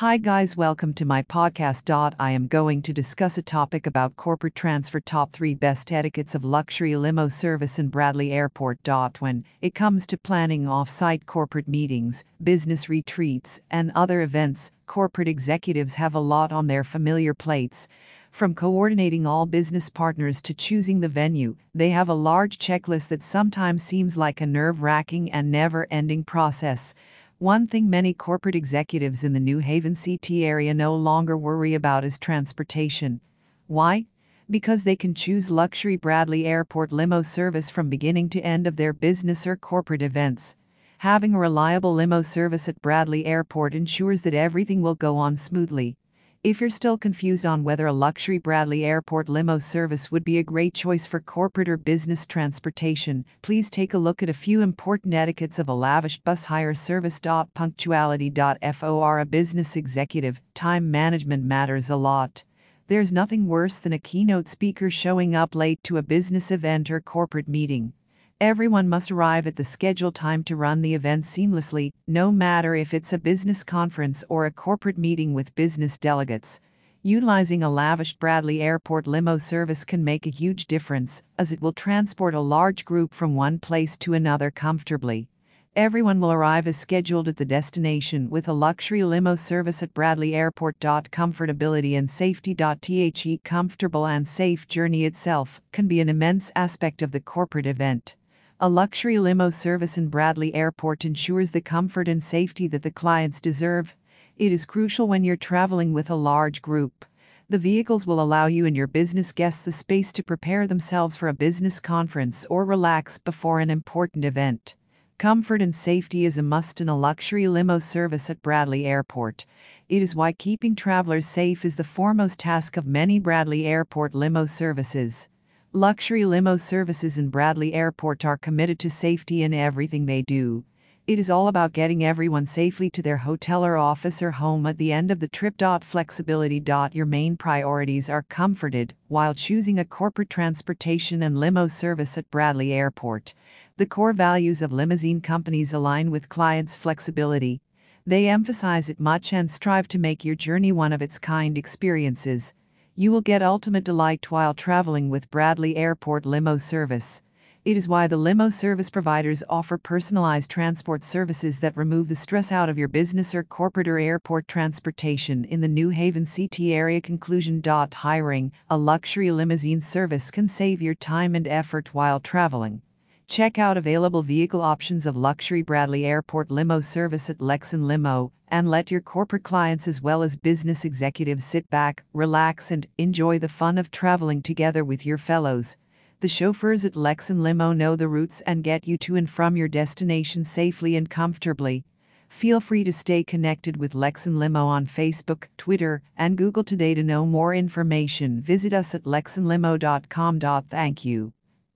Hi, guys, welcome to my podcast. I am going to discuss a topic about corporate transfer top three best etiquettes of luxury limo service in Bradley Airport. When it comes to planning off site corporate meetings, business retreats, and other events, corporate executives have a lot on their familiar plates. From coordinating all business partners to choosing the venue, they have a large checklist that sometimes seems like a nerve wracking and never ending process. One thing many corporate executives in the New Haven CT area no longer worry about is transportation. Why? Because they can choose luxury Bradley Airport limo service from beginning to end of their business or corporate events. Having a reliable limo service at Bradley Airport ensures that everything will go on smoothly. If you're still confused on whether a luxury Bradley Airport limo service would be a great choice for corporate or business transportation, please take a look at a few important etiquettes of a lavish bus hire service. Punctuality.for a business executive, time management matters a lot. There's nothing worse than a keynote speaker showing up late to a business event or corporate meeting. Everyone must arrive at the scheduled time to run the event seamlessly, no matter if it's a business conference or a corporate meeting with business delegates. Utilizing a lavish Bradley Airport limo service can make a huge difference, as it will transport a large group from one place to another comfortably. Everyone will arrive as scheduled at the destination with a luxury limo service at Bradley Airport. Comfortability and safety. The comfortable and safe journey itself can be an immense aspect of the corporate event. A luxury limo service in Bradley Airport ensures the comfort and safety that the clients deserve. It is crucial when you're traveling with a large group. The vehicles will allow you and your business guests the space to prepare themselves for a business conference or relax before an important event. Comfort and safety is a must in a luxury limo service at Bradley Airport. It is why keeping travelers safe is the foremost task of many Bradley Airport limo services. Luxury limo services in Bradley Airport are committed to safety in everything they do. It is all about getting everyone safely to their hotel or office or home at the end of the trip. Flexibility. Your main priorities are comforted while choosing a corporate transportation and limo service at Bradley Airport. The core values of limousine companies align with clients' flexibility. They emphasize it much and strive to make your journey one of its kind experiences you will get ultimate delight while traveling with Bradley Airport Limo Service. It is why the limo service providers offer personalized transport services that remove the stress out of your business or corporate or airport transportation in the New Haven CT area. Conclusion. Hiring a luxury limousine service can save your time and effort while traveling. Check out available vehicle options of luxury Bradley Airport limo service at Lexan Limo, and let your corporate clients as well as business executives sit back, relax, and enjoy the fun of traveling together with your fellows. The chauffeurs at Lexan Limo know the routes and get you to and from your destination safely and comfortably. Feel free to stay connected with Lexan Limo on Facebook, Twitter, and Google today to know more information. Visit us at lexanlimo.com. Thank you.